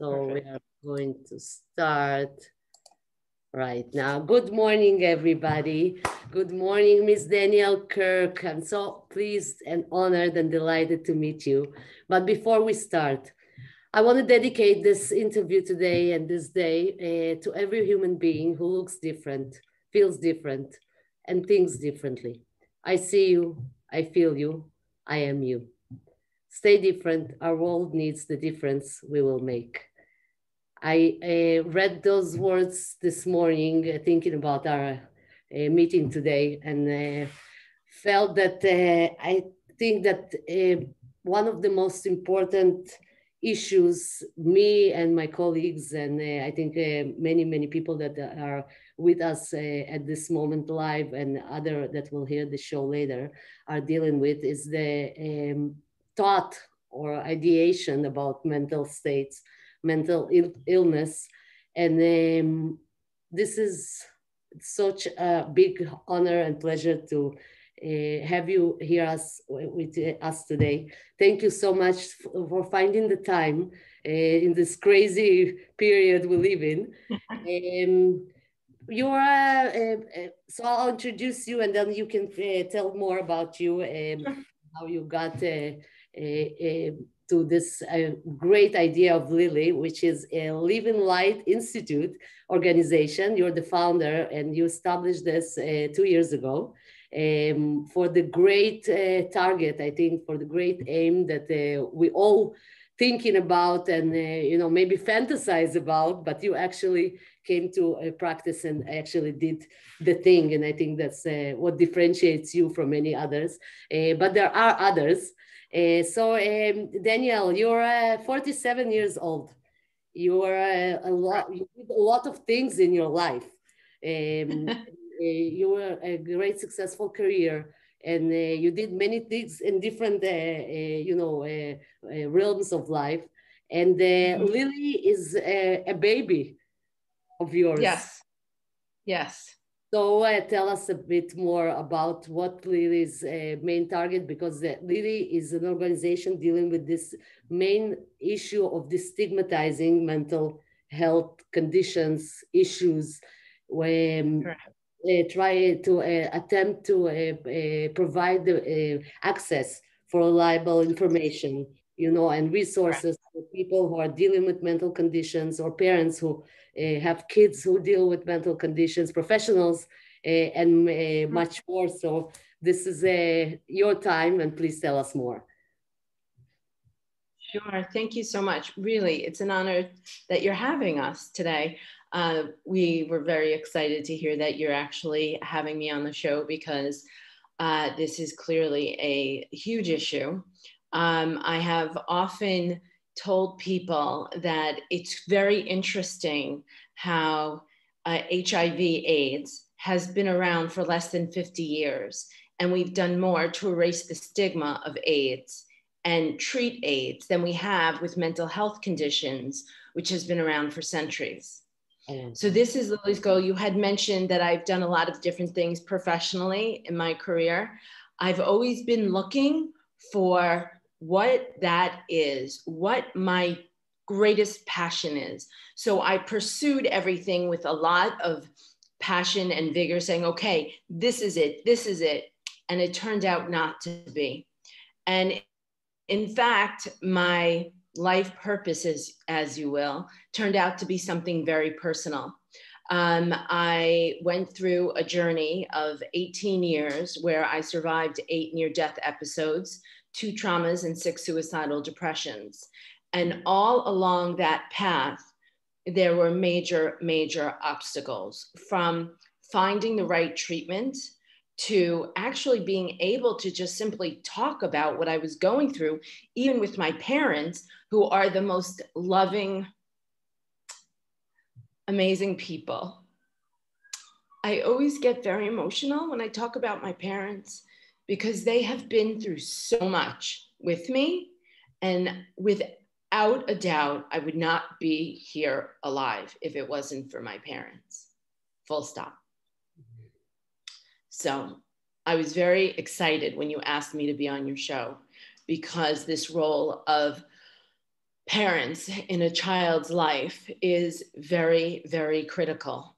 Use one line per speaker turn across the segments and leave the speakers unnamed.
So Perfect. we are going to start right now. Good morning, everybody. Good morning, Miss Danielle Kirk. I'm so pleased and honored and delighted to meet you. But before we start, I want to dedicate this interview today and this day uh, to every human being who looks different, feels different, and thinks differently. I see you, I feel you, I am you. Stay different. Our world needs the difference we will make. I uh, read those words this morning, uh, thinking about our uh, meeting today, and uh, felt that uh, I think that uh, one of the most important issues, me and my colleagues, and I think many, many people that are with us at this moment live and other that will hear the show later are dealing with is the um, thought or ideation about mental states mental Ill illness. And um, this is such a big honor and pleasure to uh, have you here us, with us today. Thank you so much for finding the time uh, in this crazy period we live in. um, you are, uh, uh, so I'll introduce you and then you can uh, tell more about you and um, how you got uh, to this uh, great idea of Lily, which is a Living Light Institute organization. You're the founder and you established this uh, two years ago um, for the great uh, target, I think, for the great aim that uh, we all thinking about and, uh, you know, maybe fantasize about, but you actually came to a practice and actually did the thing. And I think that's uh, what differentiates you from many others. but there are others. Uh, so, um, Danielle, you're uh, 47 years old. You are uh, a lot. You did a lot of things in your life. Um, uh, you were a great successful career, and uh, you did many things in different, you know, realms of life. And mm-hmm. Lily is a, a baby of yours.
Yes. Yes.
So uh, tell us a bit more about what Lily's uh, main target, because uh, Lily is an organization dealing with this main issue of destigmatizing mental health conditions, issues, when uh, try to uh, attempt to uh, provide the access for reliable information, you know, and resources for people who are dealing with mental conditions or parents who have kids who deal with mental conditions, professionals, uh, and uh, mm-hmm. much more. So this is your time, and please tell us more.
Sure. Thank you so much. Really, it's an honor that you're having us today. Uh, we were very excited to hear that you're actually having me on the show because uh, this is clearly a huge issue. Um, I have often told people that it's very interesting how uh, HIV AIDS has been around for less than 50 years. And we've done more to erase the stigma of AIDS and treat AIDS than we have with mental health conditions, which has been around for centuries. So this is Lily's goal. You had mentioned that I've done a lot of different things professionally in my career. I've always been looking for what that is, what my greatest passion is. So I pursued everything with a lot of passion and vigor, saying, okay, this is it, this is it. And it turned out not to be. And in fact, my life purposes, as you will, turned out to be something very personal. Um, I went through a journey of 18 years where I survived eight near death episodes, two traumas, and six suicidal depressions. And all along that path, there were major, major obstacles from finding the right treatment to actually being able to just simply talk about what I was going through, even with my parents, who are the most loving, amazing people. I always get very emotional when I talk about my parents because they have been through so much with me. And without a doubt, I would not be here alive if it wasn't for my parents. Full stop. So I was very excited when you asked me to be on your show because this role of parents in a child's life is very, very critical.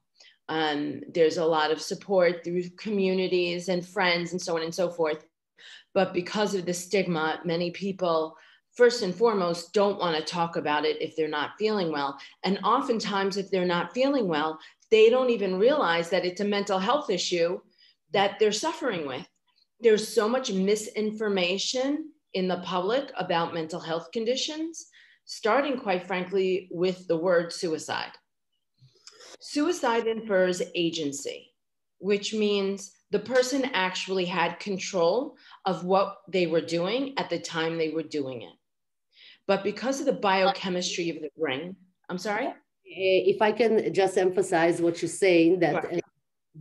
Um, there's a lot of support through communities and friends and so on and so forth. But because of the stigma, many people, first and foremost, don't want to talk about it if they're not feeling well. And oftentimes, if they're not feeling well, they don't even realize that it's a mental health issue that they're suffering with. There's so much misinformation in the public about mental health conditions, starting, quite frankly, with the word suicide. Suicide infers agency, which means the person actually had control of what they were doing at the time they were doing it. But because of the biochemistry of the brain, I'm sorry?
Eh, if I can just emphasize what you're saying, that sure.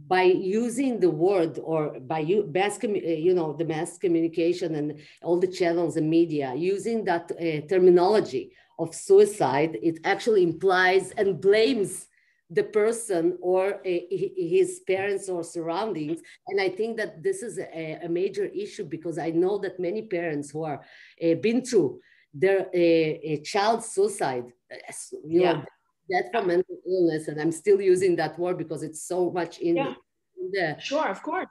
by using the word or by you, mass, eh, you know, the mass communication and all the channels and media, using that uh, terminology of suicide, it actually implies and blames the person or his parents or surroundings. And I think that this is a, a major issue because I know that many parents who are uh, been through their a child suicide, you yeah. know, death from mental illness, and I'm still using that word because it's so much in, yeah. in the
sure, of course,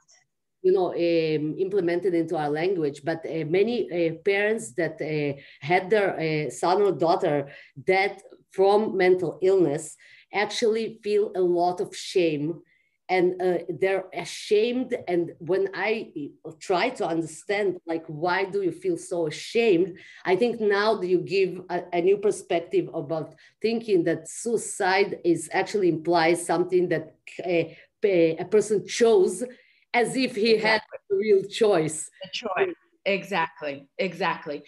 you know, um, implemented into our language. But uh, many uh, parents that uh, had their son or daughter dead from mental illness actually feel a lot of shame and uh, they're ashamed. And when i try to understand like why do you feel so ashamed i think now that you give a, a new perspective about thinking that suicide is actually implies something that a, uh, a person chose as if he exactly. had a real choice.
A choice. Exactly. Exactly.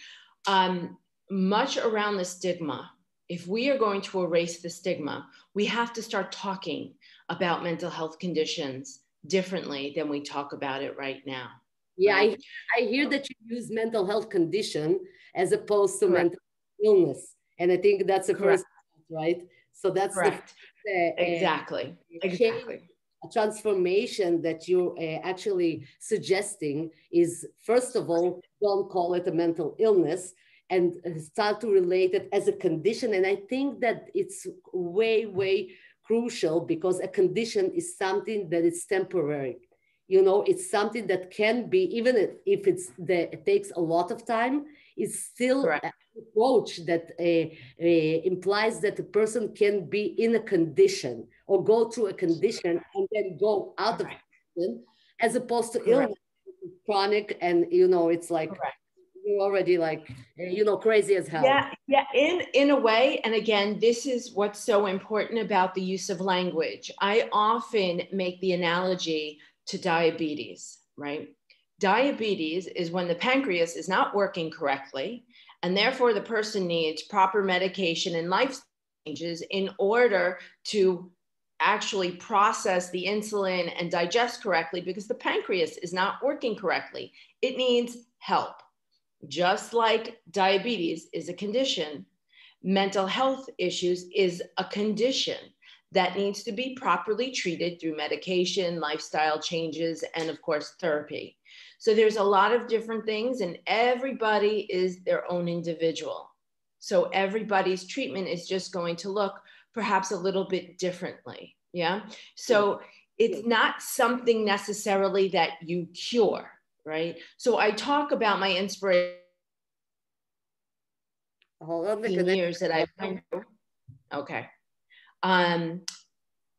Um, much around the stigma if we are going to erase the stigma, we have to start talking about mental health conditions differently than we talk about it right now.
Yeah, right? I, I hear that you use mental health condition as opposed to Correct. mental illness. And I think that's the Correct. first, right? So that's
Correct. The, uh, exactly. exactly.
A transformation that you're uh, actually suggesting is, first of all, don't call it a mental illness and start to relate it as a condition. And I think that it's way, way crucial because a condition is something that is temporary. You know, it's something that can be, even if it's the, it takes a lot of time, it's still an approach that uh, uh, implies that a person can be in a condition or go through a condition and then go out of it, as opposed to illness, chronic, and you know, it's like Correct you're already like you know crazy as hell.
Yeah yeah in in a way and again this is what's so important about the use of language. I often make the analogy to diabetes right? Diabetes is when the pancreas is not working correctly and therefore the person needs proper medication and life changes in order to actually process the insulin and digest correctly because the pancreas is not working correctly. It needs help just like diabetes is a condition, mental health issues is a condition that needs to be properly treated through medication, lifestyle changes, and of course, therapy. So there's a lot of different things, and everybody is their own individual. So everybody's treatment is just going to look perhaps a little bit differently. Yeah. So it's not something necessarily that you cure right? So I talk about my inspiration.
Hold on,
years that I've through. Okay. Um,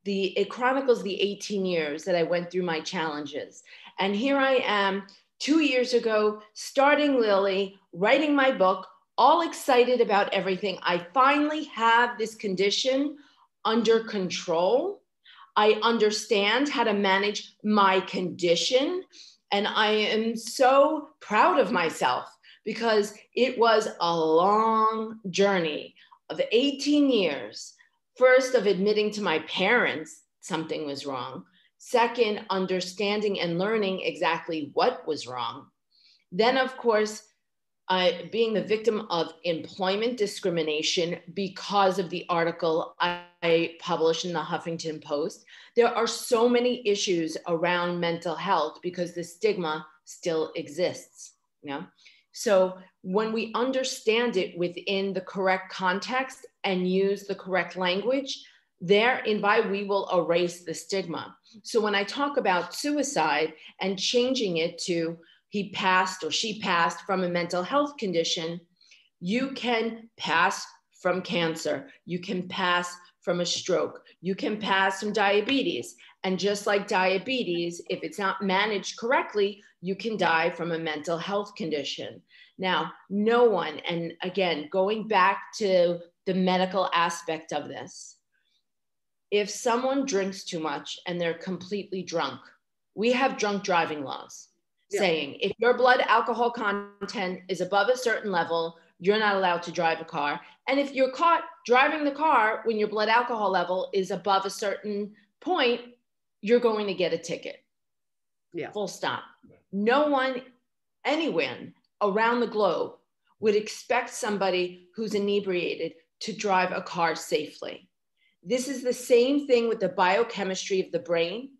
the it chronicles the 18 years that I went through my challenges. And here I am two years ago, starting Lily, writing my book, all excited about everything. I finally have this condition under control. I understand how to manage my condition. And I am so proud of myself because it was a long journey of 18 years. First, of admitting to my parents something was wrong. Second, understanding and learning exactly what was wrong. Then, of course, uh, being the victim of employment discrimination because of the article I published in the Huffington Post. There are so many issues around mental health because the stigma still exists. You know? So when we understand it within the correct context and use the correct language, therein by we will erase the stigma. So when I talk about suicide and changing it to he passed or she passed from a mental health condition, you can pass from cancer, you can pass from a stroke, you can pass from diabetes. And just like diabetes, if it's not managed correctly, you can die from a mental health condition. Now, no one, and again, going back to the medical aspect of this, if someone drinks too much and they're completely drunk, we have drunk driving laws yeah. saying if your blood alcohol content is above a certain level, you're not allowed to drive a car. And if you're caught driving the car when your blood alcohol level is above a certain point, you're going to get a ticket.
Yeah.
Full stop. No one, anyone around the globe would expect somebody who's inebriated to drive a car safely. This is the same thing with the biochemistry of the brain,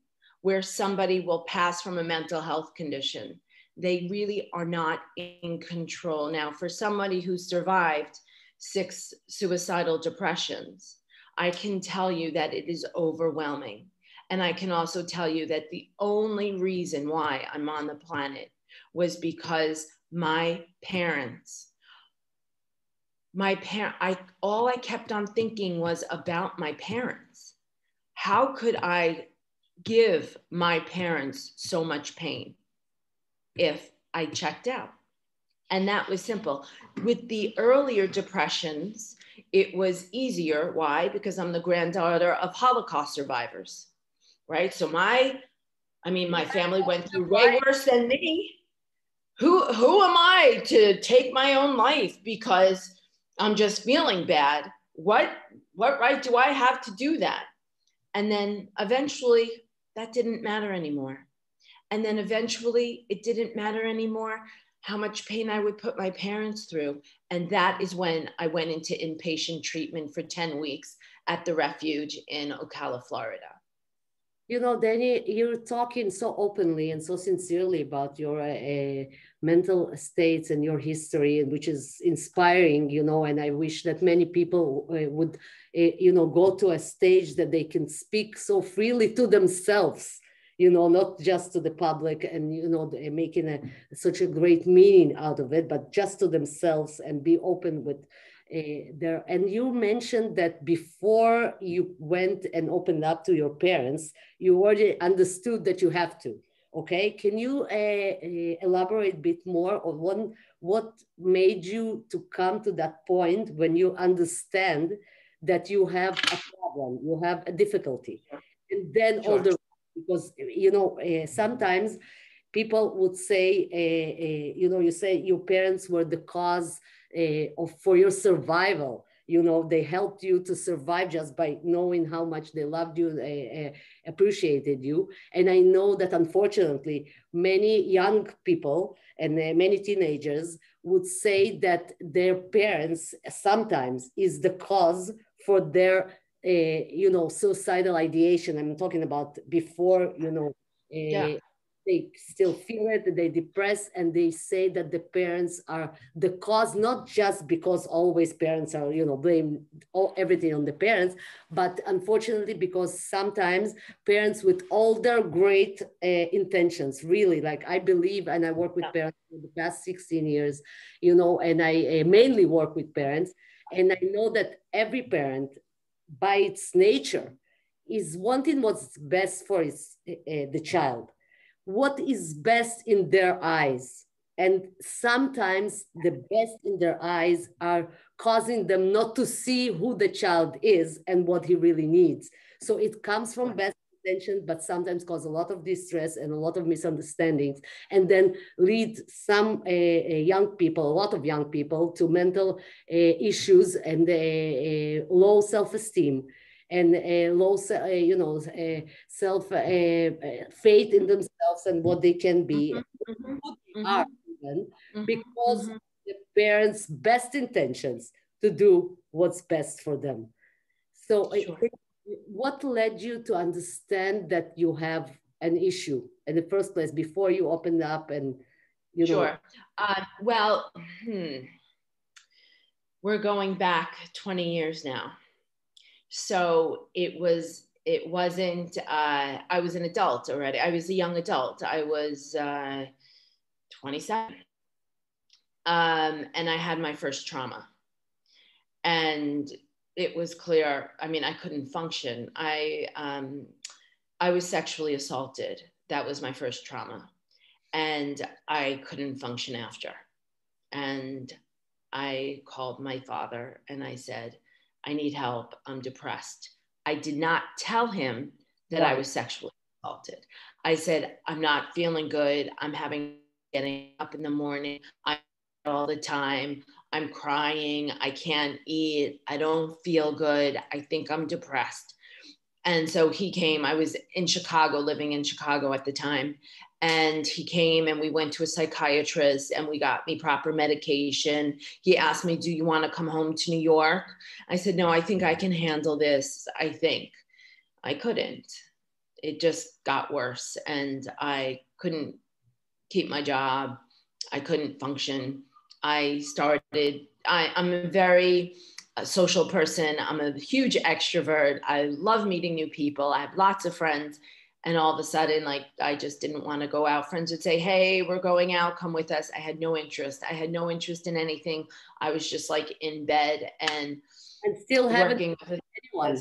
where somebody will pass from a mental health condition. They really are not in control. Now, for somebody who survived six suicidal depressions, I can tell you that it is overwhelming. And I can also tell you that the only reason why I'm on the planet was because my parents my parent i all i kept on thinking was about my parents how could i give my parents so much pain if i checked out. And that was simple. With the earlier depressions it was easier. Why? Because i'm the granddaughter of holocaust survivors right? So my i mean my family went through way worse than me. Who who am i to take my own life because I'm just feeling bad. What what right do I have to do that? And then eventually that didn't matter anymore. And then eventually it didn't matter anymore how much pain I would put my parents through. And that is when I went into inpatient treatment for 10 weeks at the refuge in Ocala, Florida.
You know, Danny, you're talking so openly and so sincerely about your uh, mental states and your history, which is inspiring, you know, and I wish that many people uh, would, uh, you know, go to a stage that they can speak so freely to themselves, you know, not just to the public and, you know, making a, such a great meaning out of it, but just to themselves and be open with uh, there and you mentioned that before you went and opened up to your parents you already understood that you have to okay can you uh, elaborate a bit more on one, what made you to come to that point when you understand that you have a problem you have a difficulty and then sure. all the because you know uh, sometimes people would say uh, you know you say your parents were the cause uh, for your survival. You know they helped you to survive just by knowing how much they loved you uh, uh, appreciated you. And i know that unfortunately many young people and uh, many teenagers would say that their parents sometimes is the cause for their you know suicidal ideation i'm talking about before you know yeah they still feel it, they depress, and they say that the parents are the cause, not just because always parents are, you know, blame all everything on the parents, but unfortunately because sometimes parents with all their great uh, intentions, really, like I believe, and I work with yeah. parents for the past 16 years, you know, and I uh, mainly work with parents, and I know that every parent, by its nature, is wanting what's best for its, uh, the child what is best in their eyes. And sometimes the best in their eyes are causing them not to see who the child is and what he really needs. So it comes from best intention, but sometimes cause a lot of distress and a lot of misunderstandings, and then lead some uh, young people, a lot of young people, to mental uh, issues and uh, low self-esteem and uh, low, you know, uh, self faith in themselves and what they can be, mm-hmm, mm-hmm, who they mm-hmm. are even, mm-hmm, because mm-hmm. the parents' best intentions to do what's best for them. So, sure. What led you to understand that you have an issue in the first place before you opened up and You know?
sure. Uh, well, hmm. we're going back 20 years now. So it was, it wasn't, uh, I was an adult already. I was a young adult. I was uh, 27. Um, and I had my first trauma. And it was clear, I mean, I couldn't function. I, um, I was sexually assaulted. That was my first trauma and I couldn't function after. And I called my father and I said, I need help. I'm depressed. I did not tell him that I was sexually assaulted. I said, I'm not feeling good. I'm having getting up in the morning. I all the time. I'm crying. I can't eat. I don't feel good. I think I'm depressed. And so he came. I was in Chicago, living in Chicago at the time and he came and we went to a psychiatrist and we got me proper medication he asked me do you want to come home to new york i said no i think i can handle this i think i couldn't it just got worse and i couldn't keep my job i couldn't function i started I, i'm a very uh, social person. I'm a huge extrovert. I love meeting new people. I have lots of friends. And all of a sudden like i just didn't want to go out. Friends would say hey we're going out. Come with us. I had no interest. I had no interest in anything. I was just like in bed and
and still haven't with anyone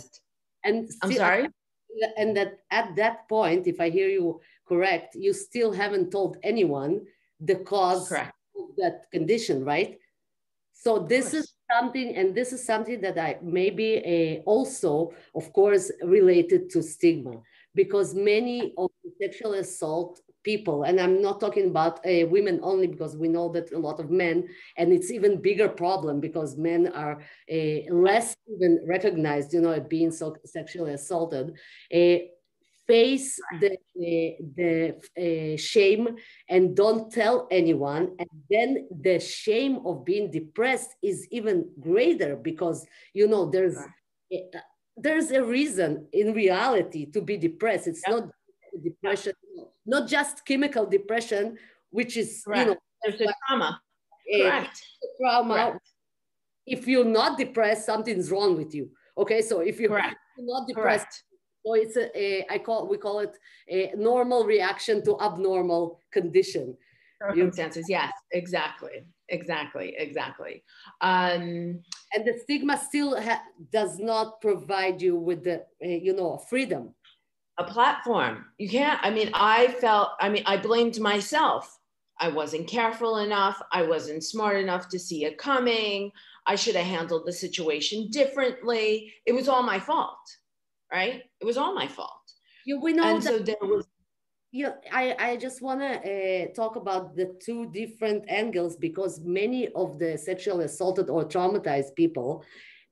and
i'm sorry?
and that at that point if i hear you correct you still haven't told anyone the cause correct. That condition right so this is something and this is something that i maybe uh, also of course related to stigma because many of the sexual assault people, and I'm not talking about uh, women only because we know that a lot of men, and it's even bigger problem because men are uh, less even recognized, you know, being so sexually assaulted. Uh, face the, the, uh, shame and don't tell anyone. And then the shame of being depressed is even greater because, you know, there's, uh, there's a reason in reality to be depressed. It's yep. not depression, not just chemical depression, which is
Correct. you know there's a trauma.
Correct. A trauma. Correct. If you're not depressed, something's wrong with you. Okay, so if you're Correct. not depressed, Correct. So it's a, a I call we call it a normal reaction to abnormal condition.
Circumstances, yes, exactly exactly exactly. Um,
and the stigma still does not provide you with the uh, you know freedom.
A platform. You can't i mean i felt i mean i blamed myself. I wasn't careful enough. I wasn't smart enough to see it coming. I should have handled the situation differently. It was all my fault right it was all my fault
you, we know
and that- so there was
yeah, I, I just want to uh, talk about the two different angles because many of the sexually assaulted or traumatized people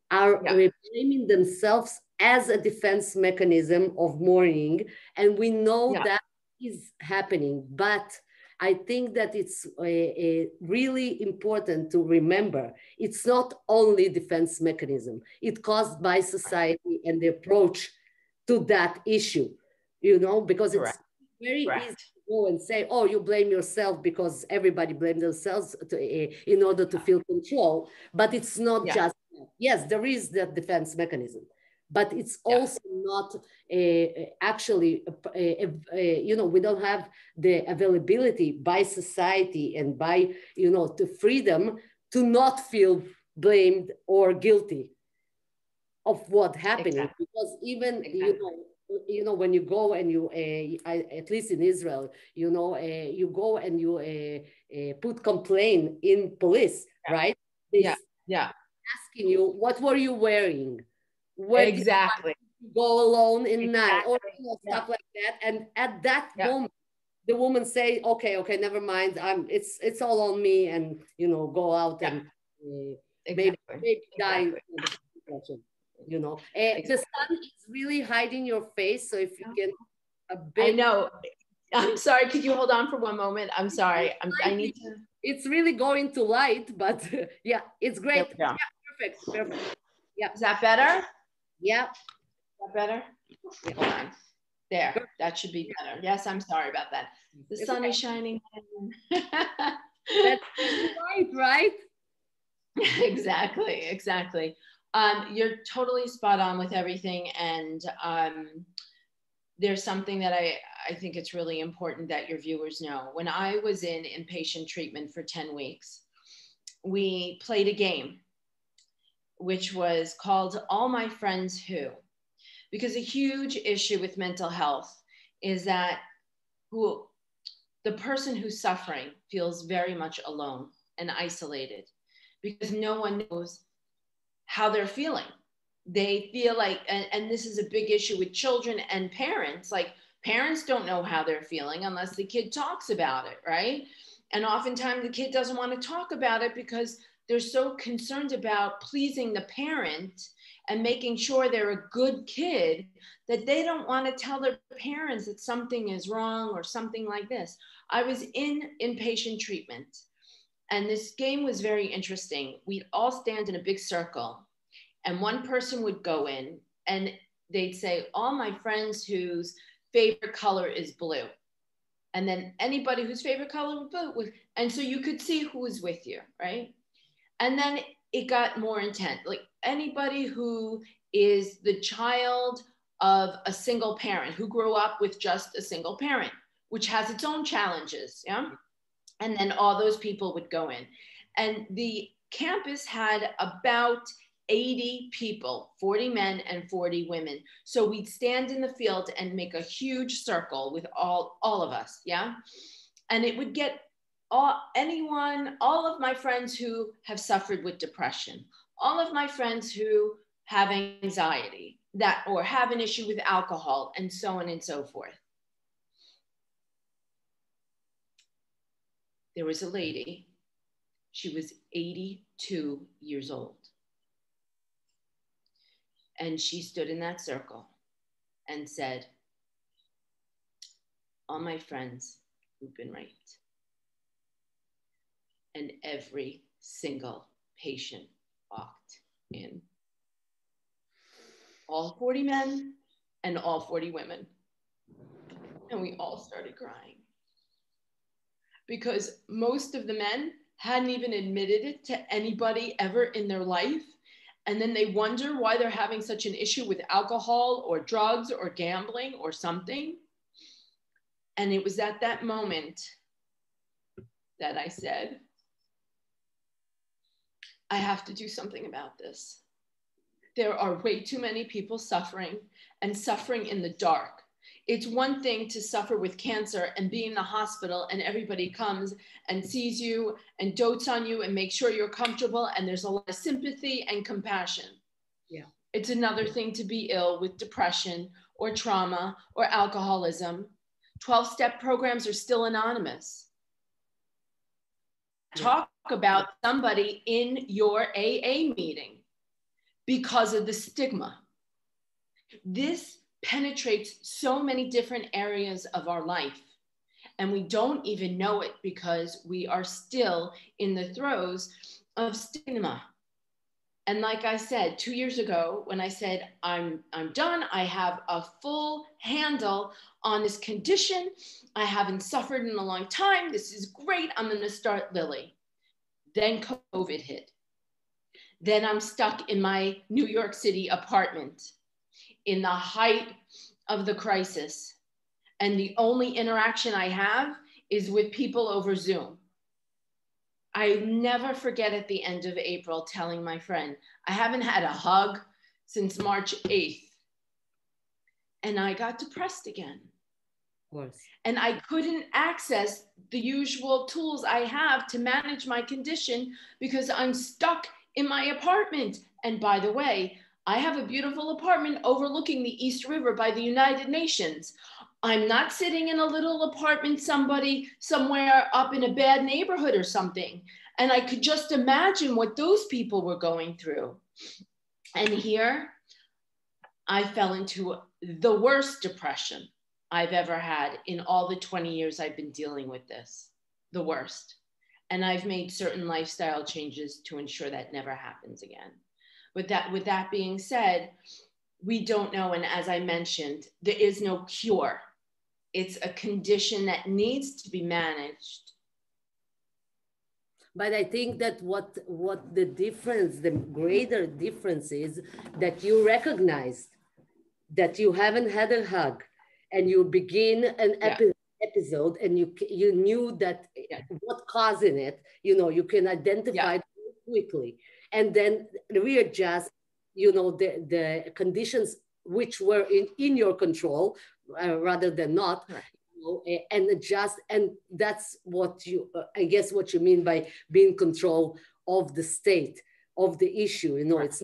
are yeah. blaming themselves as a defense mechanism of mourning. And we know yeah. that is happening. But I think that it's a, a really important to remember it's not only defense mechanism, it's caused by society and the approach to that issue, you know, because Correct. it's very easy to go and say, oh, you blame yourself because everybody blames themselves to, uh, in order to feel control. But it's not yeah. just, yes, there is that defense mechanism, but it's yeah. also not uh, actually, uh, you know, we don't have the availability by society and by, you know, the freedom to not feel blamed or guilty of what happened exactly. because even exactly. you know you know when you go and you uh, I, at least in israel you know uh, you go and you uh, put complaint in police
yeah.
right
they yeah yeah
asking you what were you wearing
Where exactly
go alone in exactly. night or you know, stuff yeah. like that and at that yeah. moment the woman say okay okay never mind i'm it's it's all on me and you know go out and exactly. maybe, maybe die exactly you know. Uh, the sun is really hiding your face, so if you can
a bit. I know. I'm sorry. Could you hold on for one moment? I'm sorry. I'm, I need to.
It's really going to light, but yeah, it's great. Yeah, perfect. Perfect. Yeah.
Is that better?
Yeah.
Is that better? Hold on. There, that should be better. Yes, I'm sorry about that. The sun okay. is shining.
That's right, right?
exactly, exactly. Um, you're totally spot on with everything. And um, there's something that I, I think it's really important that your viewers know. When I was in inpatient treatment for 10 weeks, we played a game, which was called All My Friends Who. Because a huge issue with mental health is that who the person who's suffering feels very much alone and isolated because no one knows how they're feeling. They feel like, and, and this is a big issue with children and parents, like parents don't know how they're feeling unless the kid talks about it, right? And oftentimes the kid doesn't want to talk about it because they're so concerned about pleasing the parent and making sure they're a good kid that they don't want to tell their parents that something is wrong or something like this. I was in inpatient treatment and this game was very interesting. We'd all stand in a big circle, and one person would go in and they'd say, All my friends whose favorite color is blue. And then anybody whose favorite color was blue, was, and so you could see who was with you, right? And then it got more intense. Like anybody who is the child of a single parent who grew up with just a single parent, which has its own challenges. Yeah and then all those people would go in. And the campus had about 80 people, 40 men and 40 women. So we'd stand in the field and make a huge circle with all, all of us, yeah? And it would get all, anyone, all of my friends who have suffered with depression, all of my friends who have anxiety, that or have an issue with alcohol, and so on and so forth. there was a lady, she was 82 years old. And she stood in that circle and said, All my friends who've been raped. And every single patient walked in. All 40 men and all 40 women. And we all started crying because most of the men hadn't even admitted it to anybody ever in their life. And then they wonder why they're having such an issue with alcohol or drugs or gambling or something. And it was at that moment that I said, I have to do something about this. There are way too many people suffering and suffering in the dark it's one thing to suffer with cancer and be in the hospital and everybody comes and sees you and dotes on you and makes sure you're comfortable and there's a lot of sympathy and compassion.
Yeah.
It's another thing to be ill with depression or trauma or alcoholism. 12 step programs are still anonymous. Yeah. Talk about somebody in your AA meeting because of the stigma. This penetrates so many different areas of our life. And we don't even know it because we are still in the throes of stigma. And like I said, two years ago, when I said, I'm, I'm done, I have a full handle on this condition. I haven't suffered in a long time. This is great. I'm going to start Lily. Then COVID hit. Then I'm stuck in my New York City apartment in the height of the crisis. And the only interaction I have is with people over Zoom. I never forget at the end of April telling my friend, I haven't had a hug since March 8th. And I got depressed again. And I couldn't access the usual tools I have to manage my condition because I'm stuck in my apartment. And by the way, I have a beautiful apartment overlooking the East River by the United Nations. I'm not sitting in a little apartment somebody somewhere up in a bad neighborhood or something. And I could just imagine what those people were going through. And here I fell into the worst depression I've ever had in all the 20 years I've been dealing with this, the worst. And I've made certain lifestyle changes to ensure that never happens again with that with that being said we don't know. And as I mentioned, there is no cure. It's a condition that needs to be managed.
But I think that what what the difference, the greater difference is that you recognized that you haven't had a hug and you begin an yeah. episode and you you knew that yeah. what causing it, you know, you can identify quickly and then readjust you know the, the conditions which were in, in your control uh, rather than not right. you know, and adjust and that's what you uh, i guess what you mean by being control of the state of the issue you know right. it's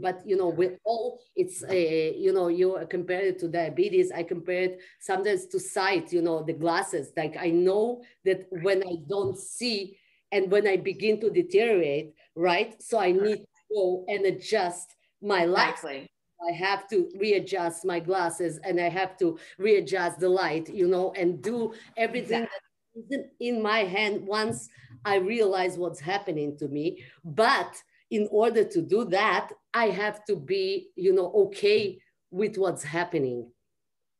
but you know with all it's a you know you compare it to diabetes i compare it sometimes to sight you know the glasses like i know that when i don't see and when i begin to deteriorate right so i need to go and adjust my life. Exactly. I have to readjust my glasses and I have to readjust the light, you know, and do everything exactly. that isn't in my hand once I realize what's happening to me. But in order to do that, I have to be, you know, okay with what's happening.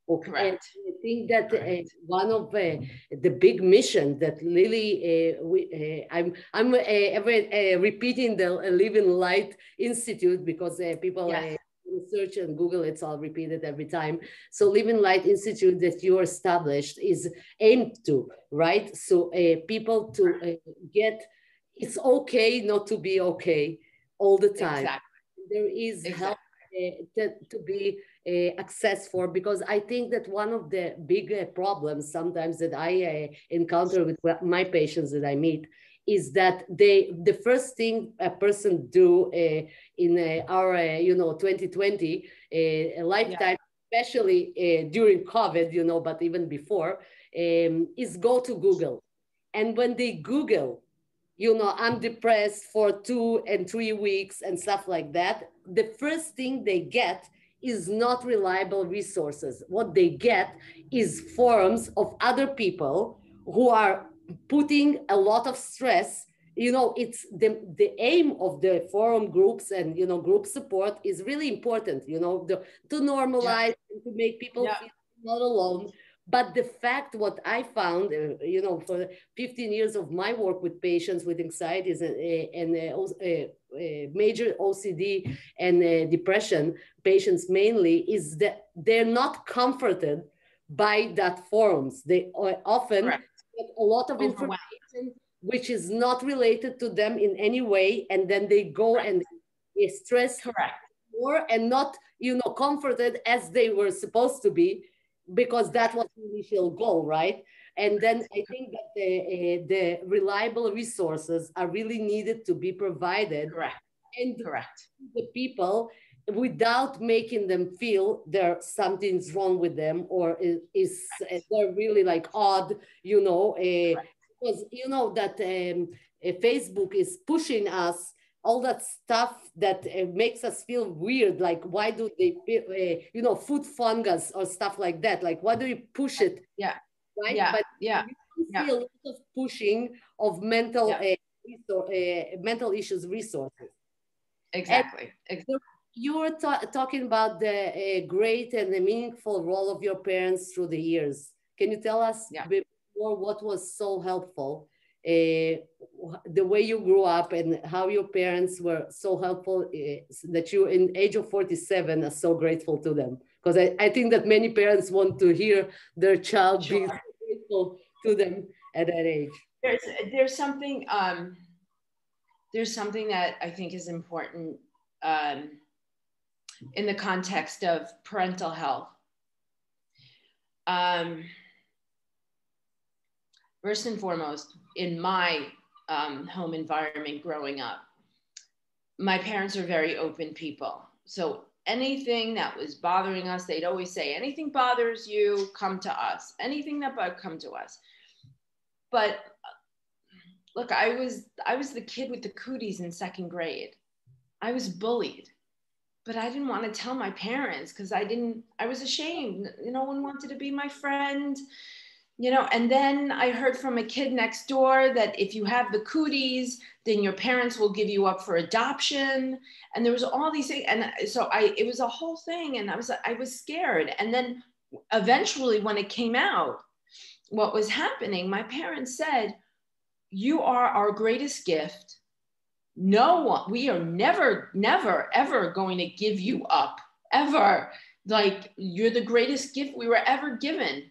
Okay. Correct. And I think that uh, one of uh, the big mission that Lily, uh, we, uh, I'm, I'm uh, ever uh, repeating the Living Light Institute because people yes. search and Google, it's all repeated every time. So Living Light Institute that you established is aimed to, right? So people to get, it's okay not to be okay all the time. Exactly. There is exactly. help to, to be uh, access for because I think that one of the big uh, problems sometimes that I uh, encounter with my patients that I meet is that they the first thing a person do uh, in uh, our uh, you know 2020 a lifetime yeah. especially during covid you know but even before um, is go to google and when they google you know i'm depressed for two and three weeks and stuff like that the first thing they get is not reliable resources. What they get is forums of other people who are putting a lot of stress. You know, it's the, the aim of the forum groups and, you know, group support is really important, you know, the, to normalize yeah. and to make people yeah. feel not alone. But the fact, what I found, uh, you know, for 15 years of my work with patients with anxieties and, uh, and uh, uh, major OCD and uh, depression patients mainly is that they're not comforted by that forums. They often Correct. get a lot of information which is not related to them in any way, and then they go Correct. and they stress
Correct.
more and not you know comforted as they were supposed to be because that was the initial goal, right? And then I think that the, uh, the reliable resources are really needed to be provided.
Correct.
And
Correct.
The people without making them feel there something's wrong with them or is, is uh, they're really like odd, you know, uh, because you know that um, uh, Facebook is pushing us all that stuff that uh, makes us feel weird like why do they uh, you know food fungus or stuff like that like why do you push it
yeah
right?
Yeah,
but
yeah.
You
yeah.
see a lot of pushing of mental yeah. uh, uh, mental issues resources.
Exactly. exactly.
You were ta talking about the uh, great and the meaningful role of your parents through the years. Can you tell us
yeah.
more what was so helpful? Uh, the way you grew up and how your parents were so helpful uh, that you in age of 47 are so grateful to them because I, I think that many parents want to hear their child sure. being grateful to them at that age.
There's there's something um, there's something that I think is important um, in the context of parental health. Um, first and foremost, in my um, home environment growing up, my parents are very open people. So anything that was bothering us, they'd always say, anything bothers you, come to us. Anything that but come to us. But look, I was I was the kid with the cooties in second grade. I was bullied, but I didn't want to tell my parents because I didn't. I was ashamed. No one wanted to be my friend. You know, and then I heard from a kid next door that if you have the cooties, then your parents will give you up for adoption. And there was all these things. And so I, it was a whole thing. And I was, I was scared. And then eventually when it came out, what was happening, my parents said, you are our greatest gift. No one, we are never, never, ever going to give you up, ever. Like you're the greatest gift we were ever given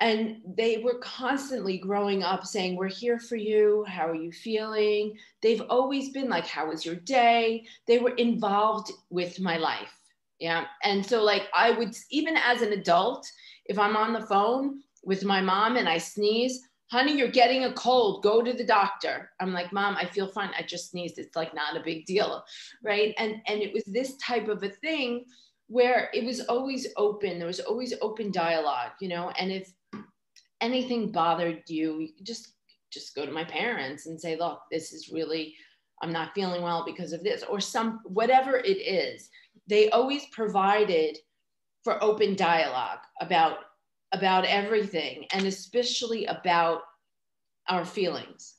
and they were constantly growing up saying we're here for you. How are you feeling? They've always been like how was your day? They were involved with my life. Yeah. And so like i would even as an adult if i'm on the phone with my mom and i sneeze honey you're getting a cold. Go to the doctor. I'm like mom i feel fine. I just sneezed. It's like not a big deal. Right? And and it was this type of a thing where it was always open. There was always open dialogue you know? And if anything bothered you, you just just go to my parents and say, look, this is really, I'm not feeling well because of this, or some whatever it is. They always provided for open dialogue about about everything and especially about our feelings.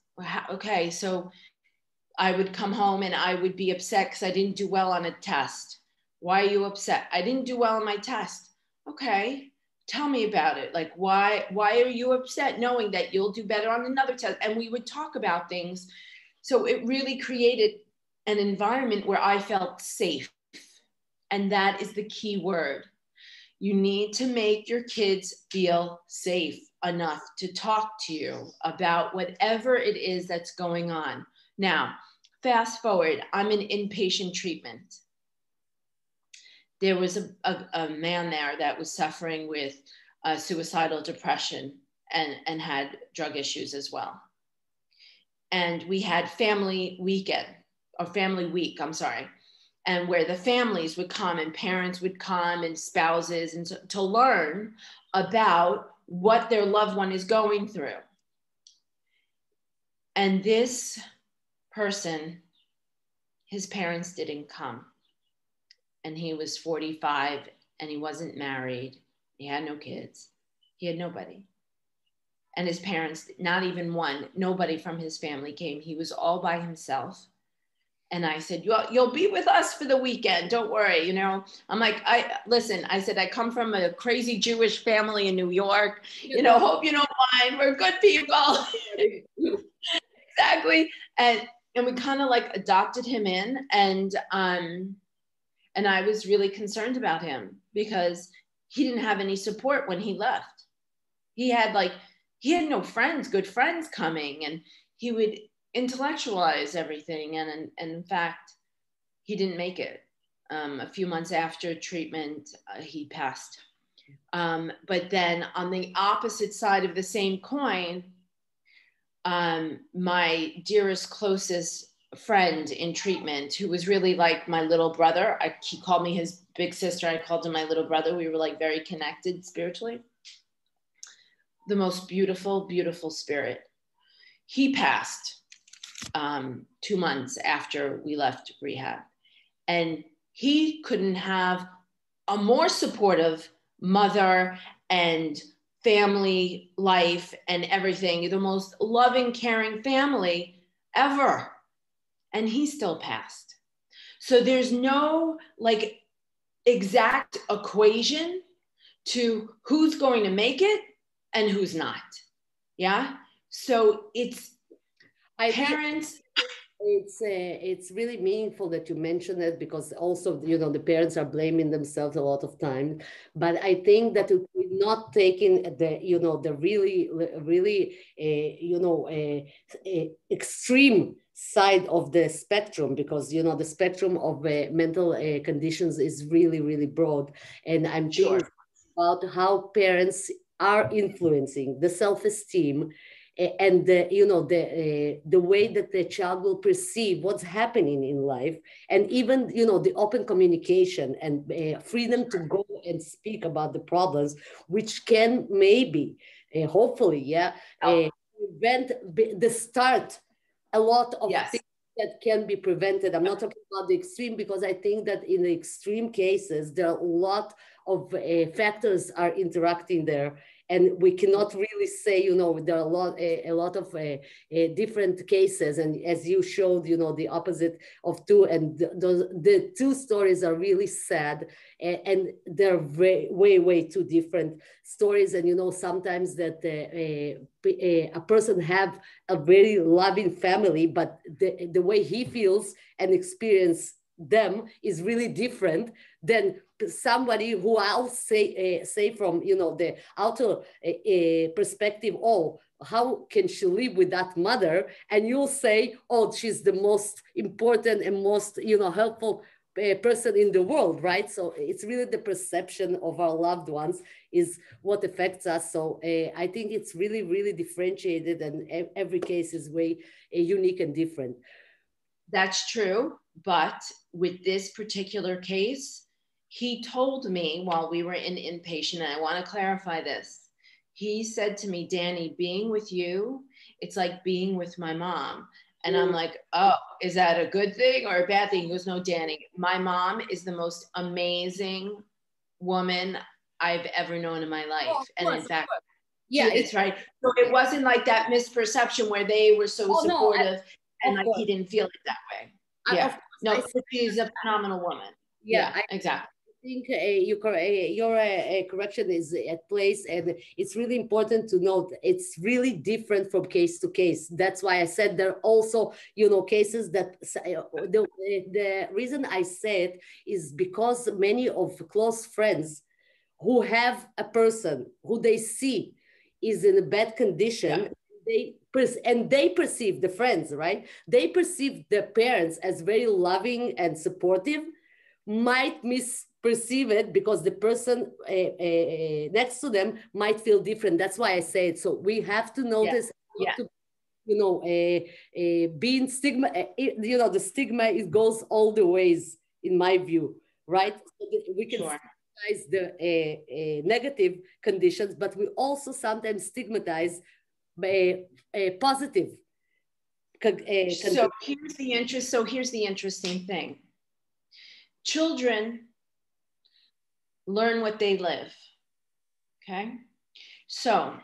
Okay, so I would come home and I would be upset because I didn't do well on a test. Why are you upset? I didn't do well on my test. Okay, tell me about it. Like why why are you upset knowing that you'll do better on another test? And we would talk about things. So it really created an environment where i felt safe. And that is the key word. You need to make your kids feel safe enough to talk to you about whatever it is that's going on. Now fast forward i'm in inpatient treatment there was a, a, a man there that was suffering with uh, suicidal depression and, and had drug issues as well. And we had family weekend or family week, I'm sorry, and where the families would come and parents would come and spouses and to, to learn about what their loved one is going through. And this person, his parents didn't come and he was 45 and he wasn't married. He had no kids. He had nobody. And his parents, not even one, nobody from his family came. He was all by himself. And I said, you'll, you'll be with us for the weekend. Don't worry. You know, I'm like, I listen, I said, I come from a crazy Jewish family in New York. You know, hope you don't mind. We're good people. exactly. And, and we kind of like adopted him in. And, um, and I was really concerned about him because he didn't have any support when he left. He had like, he had no friends, good friends coming, and he would intellectualize everything. And, and, in fact, he didn't make it. Um, a few months after treatment, uh, he passed. Um, but then on the opposite side of the same coin, um, my dearest, closest friend in treatment who was really like my little brother. I, he called me his big sister. I called him my little brother. We were like very connected spiritually. The most beautiful, beautiful spirit. He passed um, two months after we left rehab. And he couldn't have a more supportive mother and family life and everything, the most loving, caring family ever and he still passed. So there's no like exact equation to who's going to make it and who's not. Yeah. So it's I parents.
It's uh, it's really meaningful that you mention it because also you know the parents are blaming themselves a lot of time, but I think that not taking the you know the really really uh, you know uh, uh extreme side of the spectrum because you know the spectrum of uh, mental uh, conditions is really really broad. And i'm sure. about how parents are influencing the self-esteem and the you know the uh, the way that the child will perceive what's happening in life and even you know the open communication and uh, freedom to go and speak about the problems which can maybe uh, hopefully yeah oh. prevent the start a lot of yes. things that can be prevented. I'm not talking about the extreme because I think that in the extreme cases, there are a lot of uh, factors are interacting there. And we cannot really say you know there are a lot a, a lot of uh, uh, different cases. And as you showed you know the opposite of two. And those the two stories are really sad. And, and they're way way way too different stories. And you know sometimes that uh, a, a person have a very loving family but the, the way he feels and experience them is really different than somebody who I'll say uh, say from you know the outer uh, perspective. Oh, how can she live with that mother? And you'll say, oh, she's the most important and most you know helpful uh, person in the world, right? So it's really the perception of our loved ones is what affects us. So I think it's really, really differentiated, and every case is way unique and different.
That's true, but with this particular case, he told me while we were in inpatient, and I want to clarify this. He said to me, Danny, being with you, it's like being with my mom. And I'm like, oh, is that a good thing or a bad thing? He goes, no, Danny, my mom is the most amazing woman I've ever known in my life. Oh, and course, in fact, yeah, it's right. So it wasn't like that misperception where they were so oh, supportive no, I, and like he didn't feel it that way. Yeah. no, she's a phenomenal woman.
Yeah,
yeah I, exactly
think uh, you, uh, your uh, correction is at place and it's really important to note it's really different from case to case that's why i said there are also you know cases that uh, the, the reason i said is because many of close friends who have a person who they see is in a bad condition yeah. they and they perceive the friends right they perceive the parents as very loving and supportive might miss perceive it because the person uh, uh, next to them might feel different. That's why I say it. So we have to notice,
yeah. yeah.
To, you know, uh, being stigma, you know, the stigma it goes all the ways in my view, right? So we can sure. stigmatize the negative conditions, but we also sometimes stigmatize a, positive.
so here's the interest. So here's the interesting thing. Children learn what they live. Okay. So,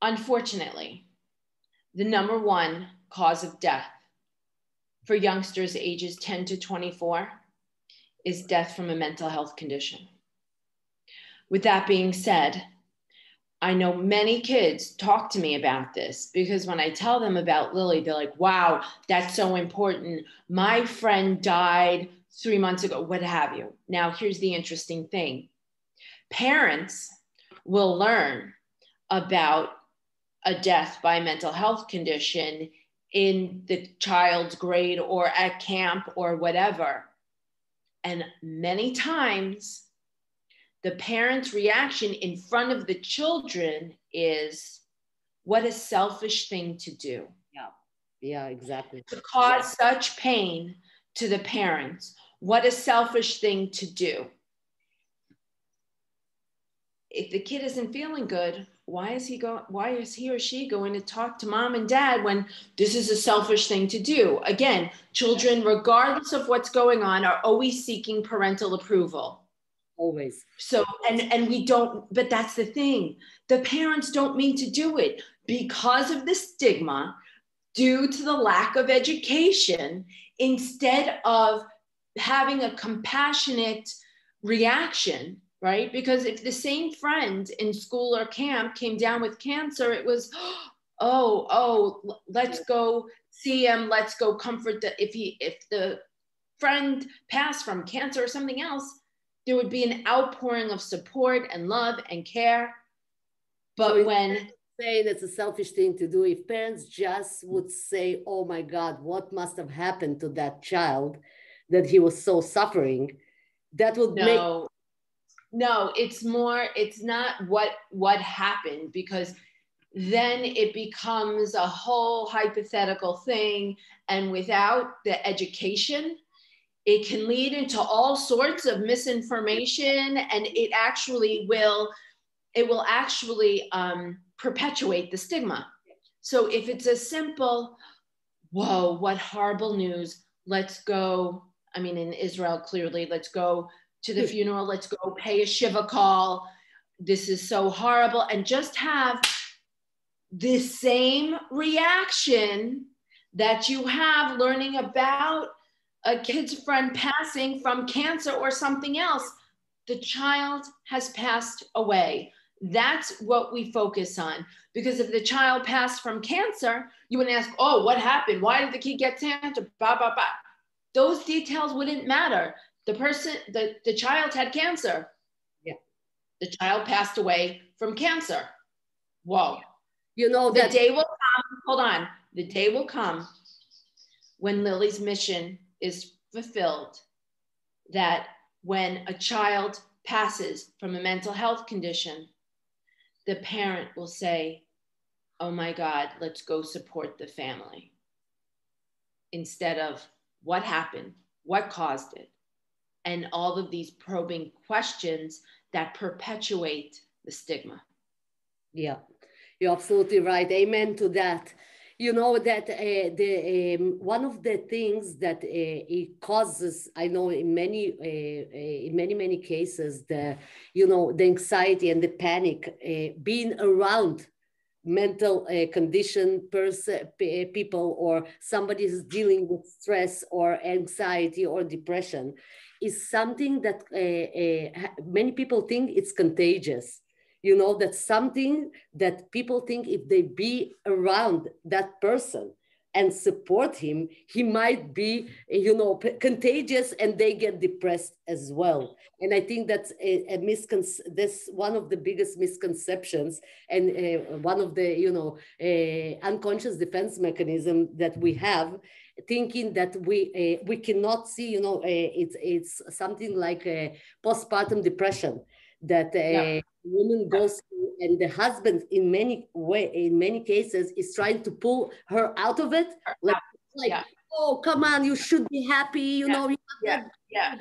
unfortunately, the number one cause of death for youngsters ages 10 to 24 is death from a mental health condition. With that being said, I know many kids talk to me about this because when I tell them about Lily, they're like, wow, that's so important. My friend died three months ago, what have you. Now, here's the interesting thing parents will learn about a death by mental health condition in the child's grade or at camp or whatever. And many times, the parent's reaction in front of the children is, What a selfish thing to do.
Yeah, yeah, exactly.
To cause such pain to the parents what a selfish thing to do. If the kid isn't feeling good, why is he going why is he or she going to talk to mom and dad when this is a selfish thing to do? Again, children regardless of what's going on are always seeking parental approval
always
so and and we don't but that's the thing the parents don't mean to do it because of the stigma due to the lack of education instead of having a compassionate reaction right? Because if the same friend in school or camp came down with cancer it was oh oh let's go see him let's go comfort the if he if the friend passed from cancer or something else there would be an outpouring of support and love and care. But so when
say that's a selfish thing to do if parents just would say oh my god what must have happened to that child that he was so suffering that would
no. make no it's more it's not what what happened because then it becomes a whole hypothetical thing and without the education it can lead into all sorts of misinformation and it actually will it will actually um, perpetuate the stigma so if it's a simple whoa what horrible news let's go I mean, in Israel, clearly, let's go to the hmm. funeral, let's go pay a Shiva call. this is so horrible, and just have the same reaction that you have learning about a kid's friend passing from cancer or something else. The child has passed away. That's what we focus on. Because if the child passed from cancer, you would ask, oh, what happened? Why did the kid get cancer? Blah, blah, blah. Those details wouldn't matter. The person, the, the child had cancer.
Yeah.
The child passed away from cancer. Whoa.
You know
The
that
day will come, hold on, the day will come when Lily's mission is fulfilled. That when a child passes from a mental health condition, the parent will say, Oh my God, let's go support the family. Instead of what happened, what caused it, and all of these probing questions that perpetuate the stigma.
Yeah, you're absolutely right. Amen to that. You know that uh, the um, one of the things that uh, it causes, I know in many uh, uh in many many cases, the you know the anxiety and the panic uh, being around mental uh, condition person people or somebody who's dealing with stress or anxiety or depression is something that many people think it's contagious. You know that's something that people think if they be around that person and support him he might be you know contagious and they get depressed as well and i think that's a, a miscon- this one of the biggest misconceptions and uh, one of the you know uh, unconscious defense mechanism that we have thinking that we uh, we cannot see you know uh, it's it's something like a postpartum depression that a yeah. woman goes and the husband in many way in many cases is trying to pull her out of it. Like, like yeah. oh come on you should be happy you
yeah.
know you
yeah. yeah.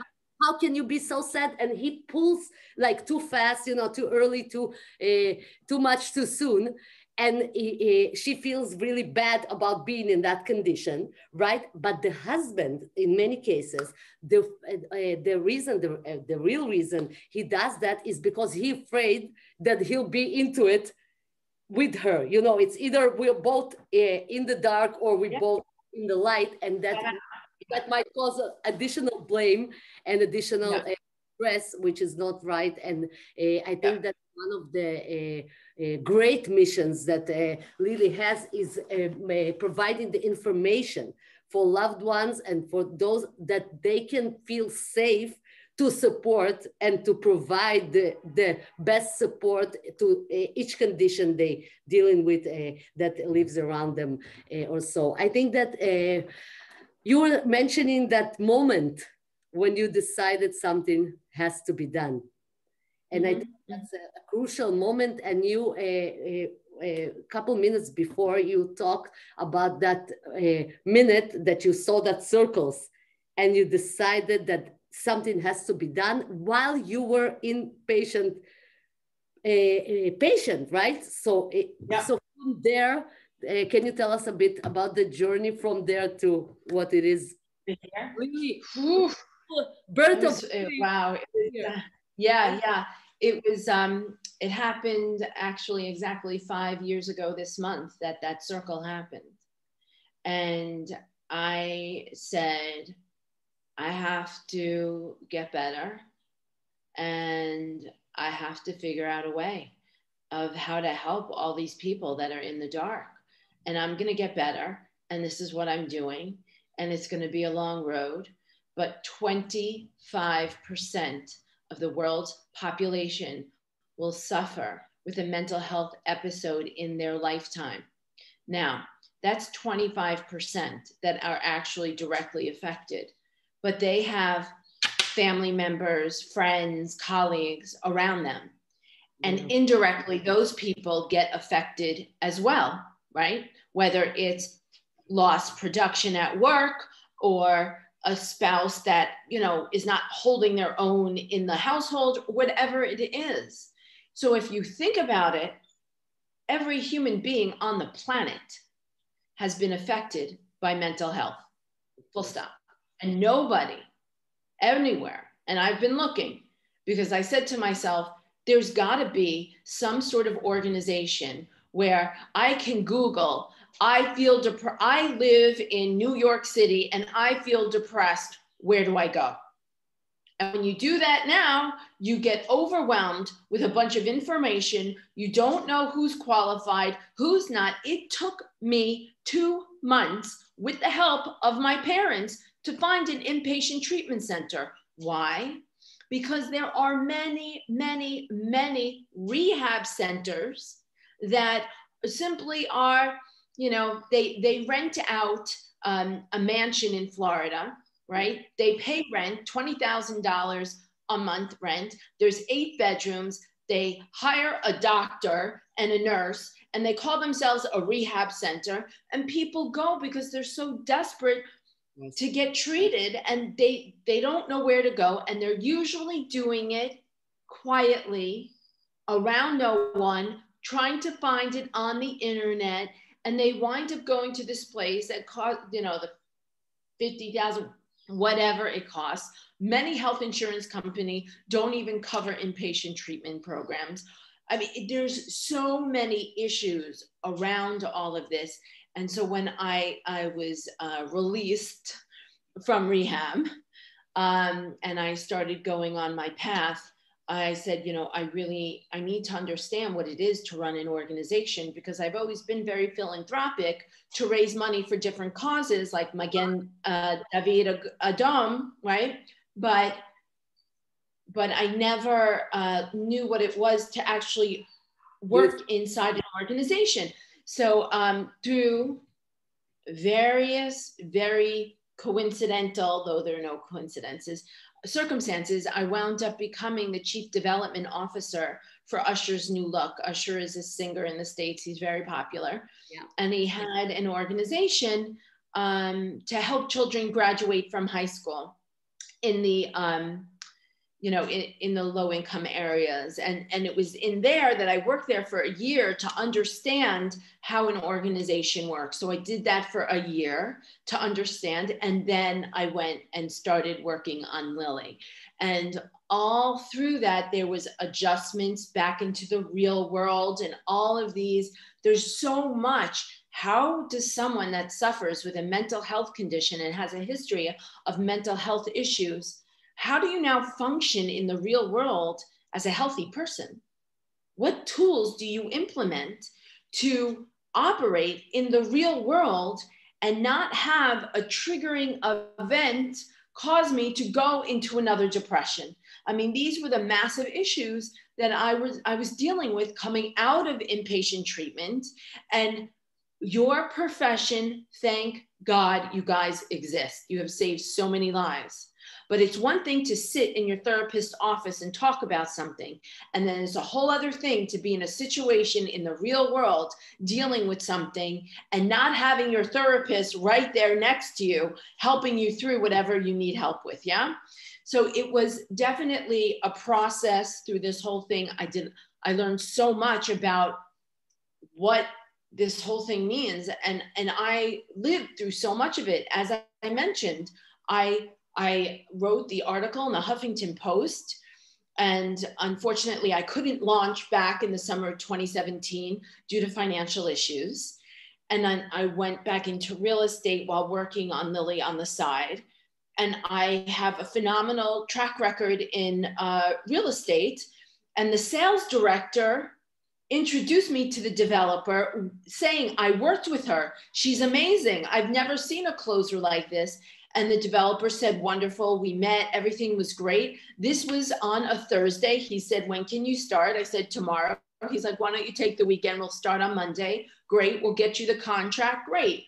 How can you be so sad? And he pulls like too fast you know too early too uh, too much too soon and he, he, she feels really bad about being in that condition right but the husband in many cases the uh, the reason the, uh, the real reason he does that is because he's afraid that he'll be into it with her you know it's either we're both uh, in the dark or we yeah. both in the light and that yeah. that might cause additional blame and additional yeah. Uh, stress which is not right and uh, i think that one of the uh, uh, great missions that uh, Lily has is providing the information for loved ones and for those that they can feel safe to support and to provide the, the best support to uh, each condition they dealing with uh, that lives around them uh, or so. I think that you were mentioning that moment when you decided something has to be done. And. I think that's a, a, crucial moment. And you, a, a, couple minutes before, you talk about that minute that you saw that circles and you decided that something has to be done while you were in patient, patient, right? So, yeah. so from there, uh, can you tell us a bit about the journey from there to what it is?
Really, birth was, of uh, wow. Uh, yeah, yeah. it was um, it happened actually exactly five years ago this month that that circle happened. And i said i have to get better and i have to figure out a way of how to help all these people that are in the dark. And i'm going to get better and this is what i'm doing and it's going to be a long road but 25% of the world's population will suffer with a mental health episode in their lifetime. Now, that's 25% that are actually directly affected, but they have family members, friends, colleagues around them. And mm-hmm. indirectly, those people get affected as well, right? Whether it's lost production at work or a spouse that you know is not holding their own in the household whatever it is. So if you think about it every human being on the planet has been affected by mental health full stop. And nobody anywhere and i've been looking because i said to myself there's got to be some sort of organization where I can Google, I feel depressed. I live in New York City and I feel depressed. Where do I go? And when you do that now, you get overwhelmed with a bunch of information. You don't know who's qualified, who's not. It took me two months with the help of my parents to find an inpatient treatment center. Why? Because there are many, many, many rehab centers that simply are, you know, they, they rent out um, a mansion in Florida right? They pay rent, $20,000 a month rent. There's eight bedrooms. They hire a doctor and a nurse, and they call themselves a rehab center. And people go because they're so desperate to get treated and they they don't know where to go and they're usually doing it quietly around no one trying to find it on the internet and they wind up going to this place that cost you know the 50,000 whatever it costs. Many health insurance company don't even cover inpatient treatment programs. I mean, there's so many issues around all of this. And so when I, I was uh, released from rehab um, and I started going on my path, I said, you know, I really, I need to understand what it is to run an organization because I've always been very philanthropic to raise money for different causes like Magen uh, David Adom, right? But, but I never uh, knew what it was to actually work inside an organization. So um, through various, very coincidental, though there are no coincidences, circumstances, I wound up becoming the chief development officer for Usher's New Look. Usher is a singer in the States, he's very popular. Yeah. And he had an organization um, to help children graduate from high school in the um, you know, in, in the low income areas. And, and it was in there that I worked there for a year to understand how an organization works. So I did that for a year to understand. And then I went and started working on Lily. And all through that, there was adjustments back into the real world and all of these. There's so much how does someone that suffers with a mental health condition and has a history of mental health issues how do you now function in the real world as a healthy person? What tools do you implement to operate in the real world and not have a triggering event cause me to go into another depression? I mean, these were the massive issues that I was I was dealing with coming out of inpatient treatment and your profession, thank God you guys exist. You have saved so many lives. But it's one thing to sit in your therapist's office and talk about something. And then it's a whole other thing to be in a situation in the real world dealing with something and not having your therapist right there next to you, helping you through whatever you need help with. Yeah. So it was definitely a process through this whole thing. I did, I learned so much about what this whole thing means and and i lived through so much of it as i mentioned i I wrote the article in the Huffington Post. And unfortunately, I couldn't launch back in the summer of 2017 due to financial issues. And then I went back into real estate while working on Lily on the side. And I have a phenomenal track record in uh, real estate. And the sales director introduced me to the developer saying, I worked with her. She's amazing. I've never seen a closer like this. And the developer said, Wonderful. We met. Everything was great. This was on a Thursday. He said, When can you start? I said, Tomorrow. He's like, Why don't you take the weekend? We'll start on Monday. Great. We'll get you the contract. Great.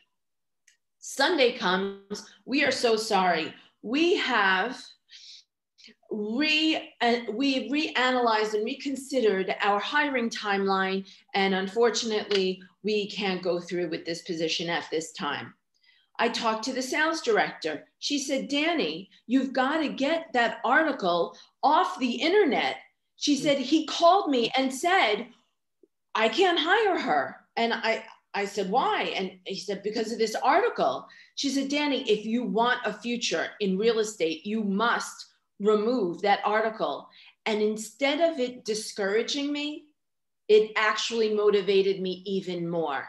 Sunday comes. We are so sorry. We have re uh, we reanalyzed and reconsidered our hiring timeline and unfortunately we can't go through with this position at this time I talked to the sales director. She said, Danny, you've got to get that article off the internet. She hmm. said, he called me and said, I can't hire her. And I, I said, why? And he said, because of this article. She said, Danny, if you want a future in real estate, you must remove that article. And instead of it discouraging me, it actually motivated me even more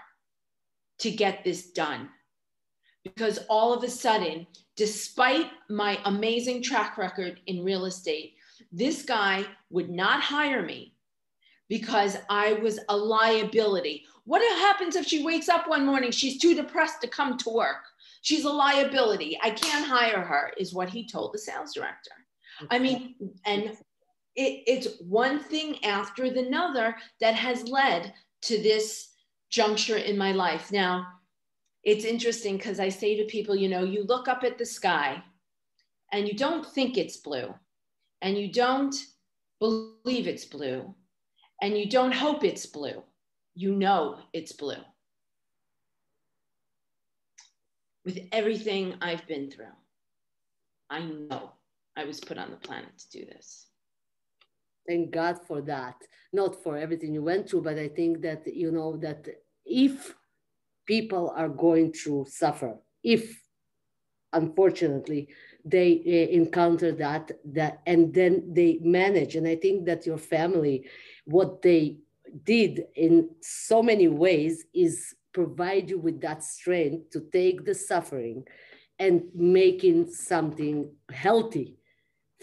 to get this done. Because all of a sudden, despite my amazing track record in real estate, this guy would not hire me because I was a liability. What happens if she wakes up one morning, she's too depressed to come to work? She's a liability. I can't hire her, is what he told the sales director. I mean, and it, it's one thing after the another that has led to this juncture in my life. Now, it's interesting because I say to people, you know, you look up at the sky and you don't think it's blue and you don't believe it's blue and you don't hope it's blue. You know it's blue. With everything I've been through, I know I was put on the planet to do this.
Thank God for that. Not for everything you went through, but I think that, you know, that if people are going to suffer, if unfortunately they uh, encounter that that and then they manage. And i think that your family what they did in so many ways is provide you with that strength to take the suffering and making something healthy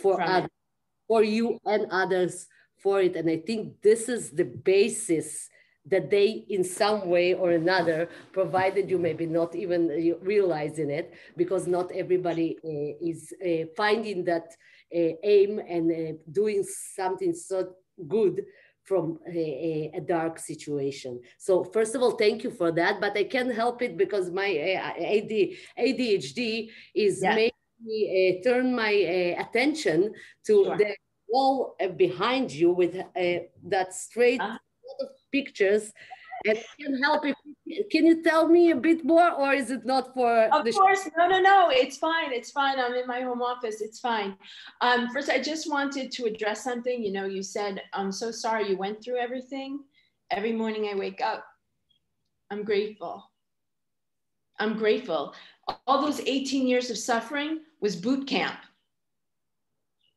for others, for you and others for it. And i think this is the basis that they in some way or another provided you maybe not even realizing it because not everybody uh, is uh, finding that uh, aim and uh, doing something so good from a, a, dark situation. So first of all, thank you for that, but I can't help it because my AD, ADHD is yeah. making me uh, turn my attention to sure. the wall behind you with that straight uh-huh pictures and can help if can. You tell me a bit more or is it not for
of course no no no it's fine it's fine i'm in my home office it's fine. Um, first i just wanted to address something you know you said i'm so sorry you went through everything. Every morning i wake up i'm grateful. I'm grateful. All those 18 years of suffering was boot camp.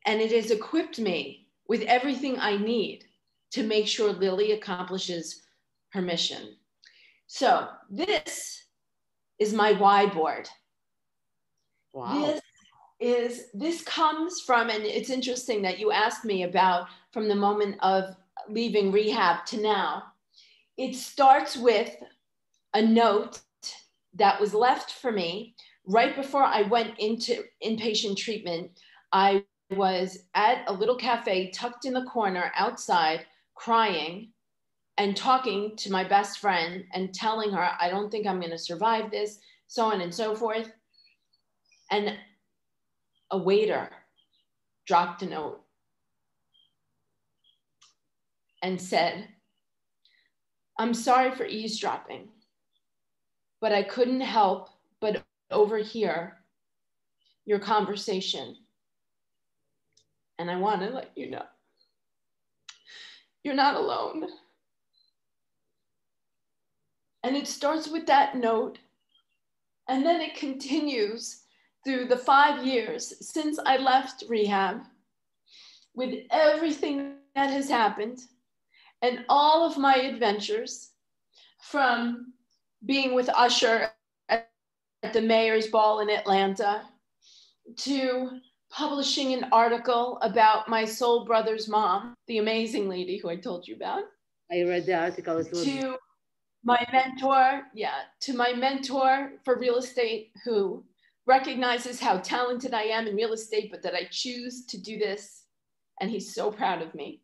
And it has equipped me with everything i need to make sure Lily accomplishes her mission. So this is my why board. Wow. This is this comes from, and it's interesting that you asked me about from the moment of leaving rehab to now. It starts with a note that was left for me right before I went into inpatient treatment. I was at a little cafe tucked in the corner outside crying and talking to my best friend and telling her, I don't think I'm going to survive this, so on and so forth. And a waiter dropped a note and said, I'm sorry for eavesdropping, but I couldn't help but overhear your conversation. And I want to let you know you're not alone. And it starts with that note, and then it continues through the five years since I left rehab with everything that has happened and all of my adventures from being with Usher at the mayor's ball in Atlanta to publishing an article about my soul brother's mom, the amazing lady who I told you about.
I read the article.
To my mentor, yeah, to my mentor for real estate who recognizes how talented I am in real estate, but that I choose to do this. And he's so proud of me.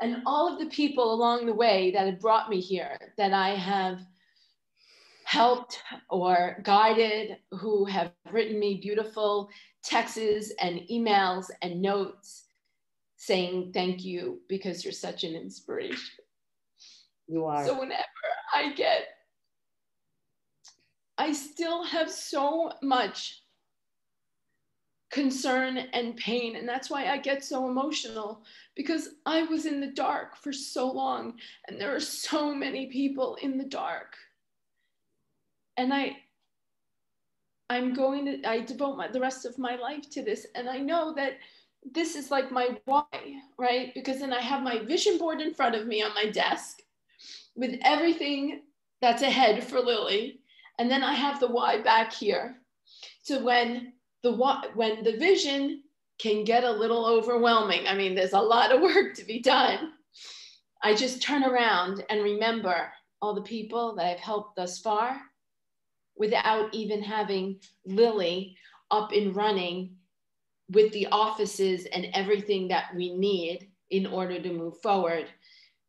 And all of the people along the way that have brought me here, that I have helped or guided, who have written me beautiful texts and emails and notes saying thank you because you're such an inspiration.
You are.
So whenever I get, I still have so much concern and pain. And that's why I get so emotional because I was in the dark for so long and there are so many people in the dark. And I, I'm going to, I devote my, the rest of my life to this. And I know that this is like my why, right? Because then I have my vision board in front of me on my desk with everything that's ahead for Lily. And then I have the why back here. So when the why, when the vision can get a little overwhelming, I mean, there's a lot of work to be done. I just turn around and remember all the people that I've helped thus far without even having Lily up and running with the offices and everything that we need in order to move forward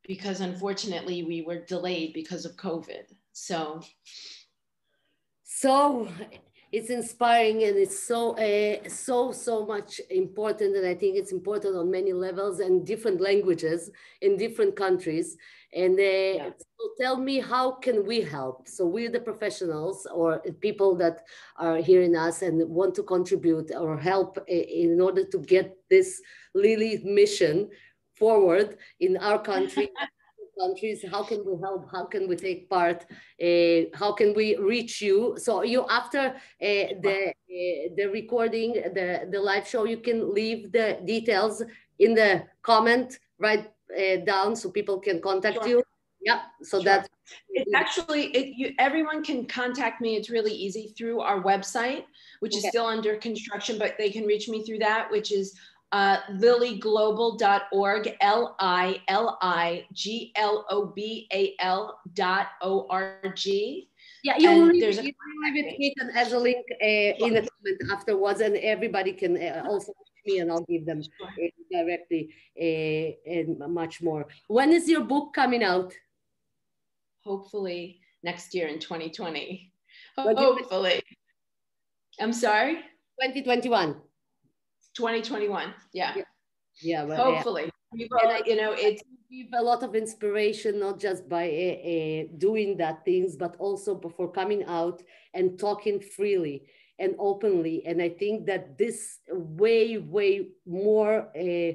because unfortunately we were delayed because of COVID. So,
so it's inspiring and it's so uh, so so much important and i think it's important on many levels and different languages in different countries and uh, yeah. so tell me how can we help? So we're the professionals or people that are hearing us and want to contribute or help in order to get this lily mission forward in our country countries how can we help? How can we take part? Uh, how can we reach you? So you after uh, the uh, the recording the the live show you can leave the details in the comment right uh, down so people can contact sure. you yeah so sure. that's
it's actually it, you, everyone can contact me it's really easy through our website which okay. is still under construction but they can reach me through that which is uh, liliglobal.org, L I L I G L O B A L dot O R G.
Yeah, you will leave, leave it as a link uh, in the comment afterwards, and everybody can uh, also me and I'll give them uh, directly uh, and much more. When is your book coming out?
Hopefully next year in 2020. Hopefully. I'm sorry?
2021.
2021. Yeah. Yeah.
yeah
but, Hopefully. Yeah. you know, it's
give a lot of inspiration, not just by uh, uh, doing that things, but also before coming out and talking freely and openly. And I think that this way, way more uh,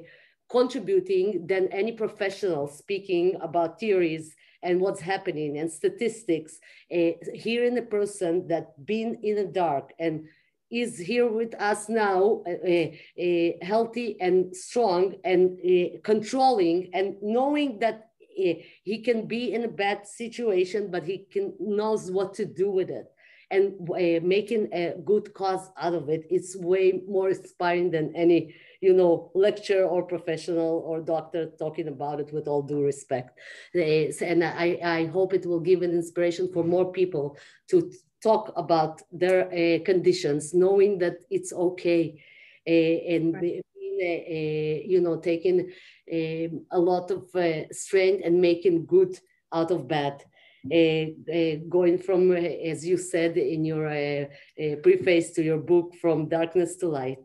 contributing than any professional speaking about theories and what's happening and statistics. Uh, hearing a person that been in the dark and is here with us now, uh, uh, healthy and strong and uh, controlling and knowing that uh, he can be in a bad situation, but he can knows what to do with it and uh, making a good cause out of it. It's way more inspiring than any you know lecture or professional or doctor talking about it with all due respect and I, I hope it will give an inspiration for more people to talk about their uh, conditions, knowing that it's okay, uh, and right. being, uh, you know, taking a lot of uh, strength and making good out of bad. Uh, uh, going from, uh, as you said in your uh, uh, preface to your book, from darkness to light,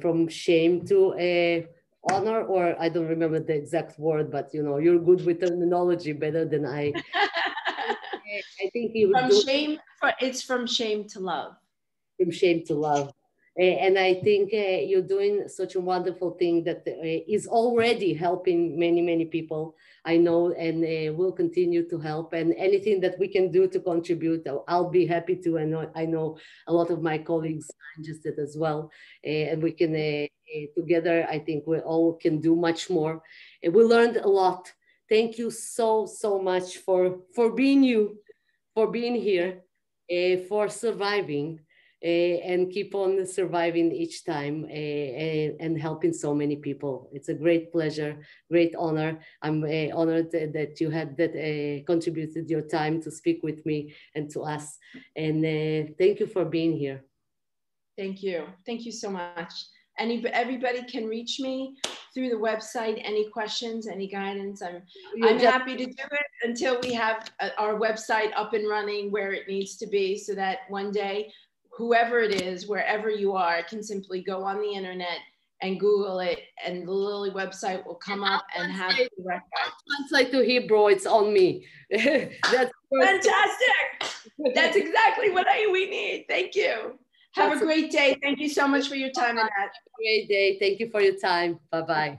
from shame to honor, or I don't remember the exact word, but you know, you're good with terminology better than I.
I think would from shame. For, it's from shame to love.
From shame to love, Eh, and I think uh, you're doing such a wonderful thing that uh, is already helping many many people. I know, and will continue to help. And anything that we can do to contribute, I'll be happy to. And I know a lot of my colleagues are interested as well, and we can together. I think we all can do much more. we learned a lot thank you so so much for for being you for being here, for surviving, Eh, and keep on surviving each time uh, and helping so many people. It's a great pleasure, great honor. I'm honored that you had that contributed your time to speak with me and to us. And thank you for being here.
Thank you. Thank you so much. Any, everybody can reach me through the website. Any questions, any guidance? I'm, I'm happy to do it until we have uh, our website up and running where it needs to be so that one day, whoever it is, wherever you are, can simply go on the internet and Google it, and the Lily website will come up and have the
record. Translate to Hebrew. It's on me.
That's fantastic. That's exactly what I, we need. Thank you. Have That's a great day. Thank you so much for your time, Annette. Have
a great day. Thank you for your time. Bye bye.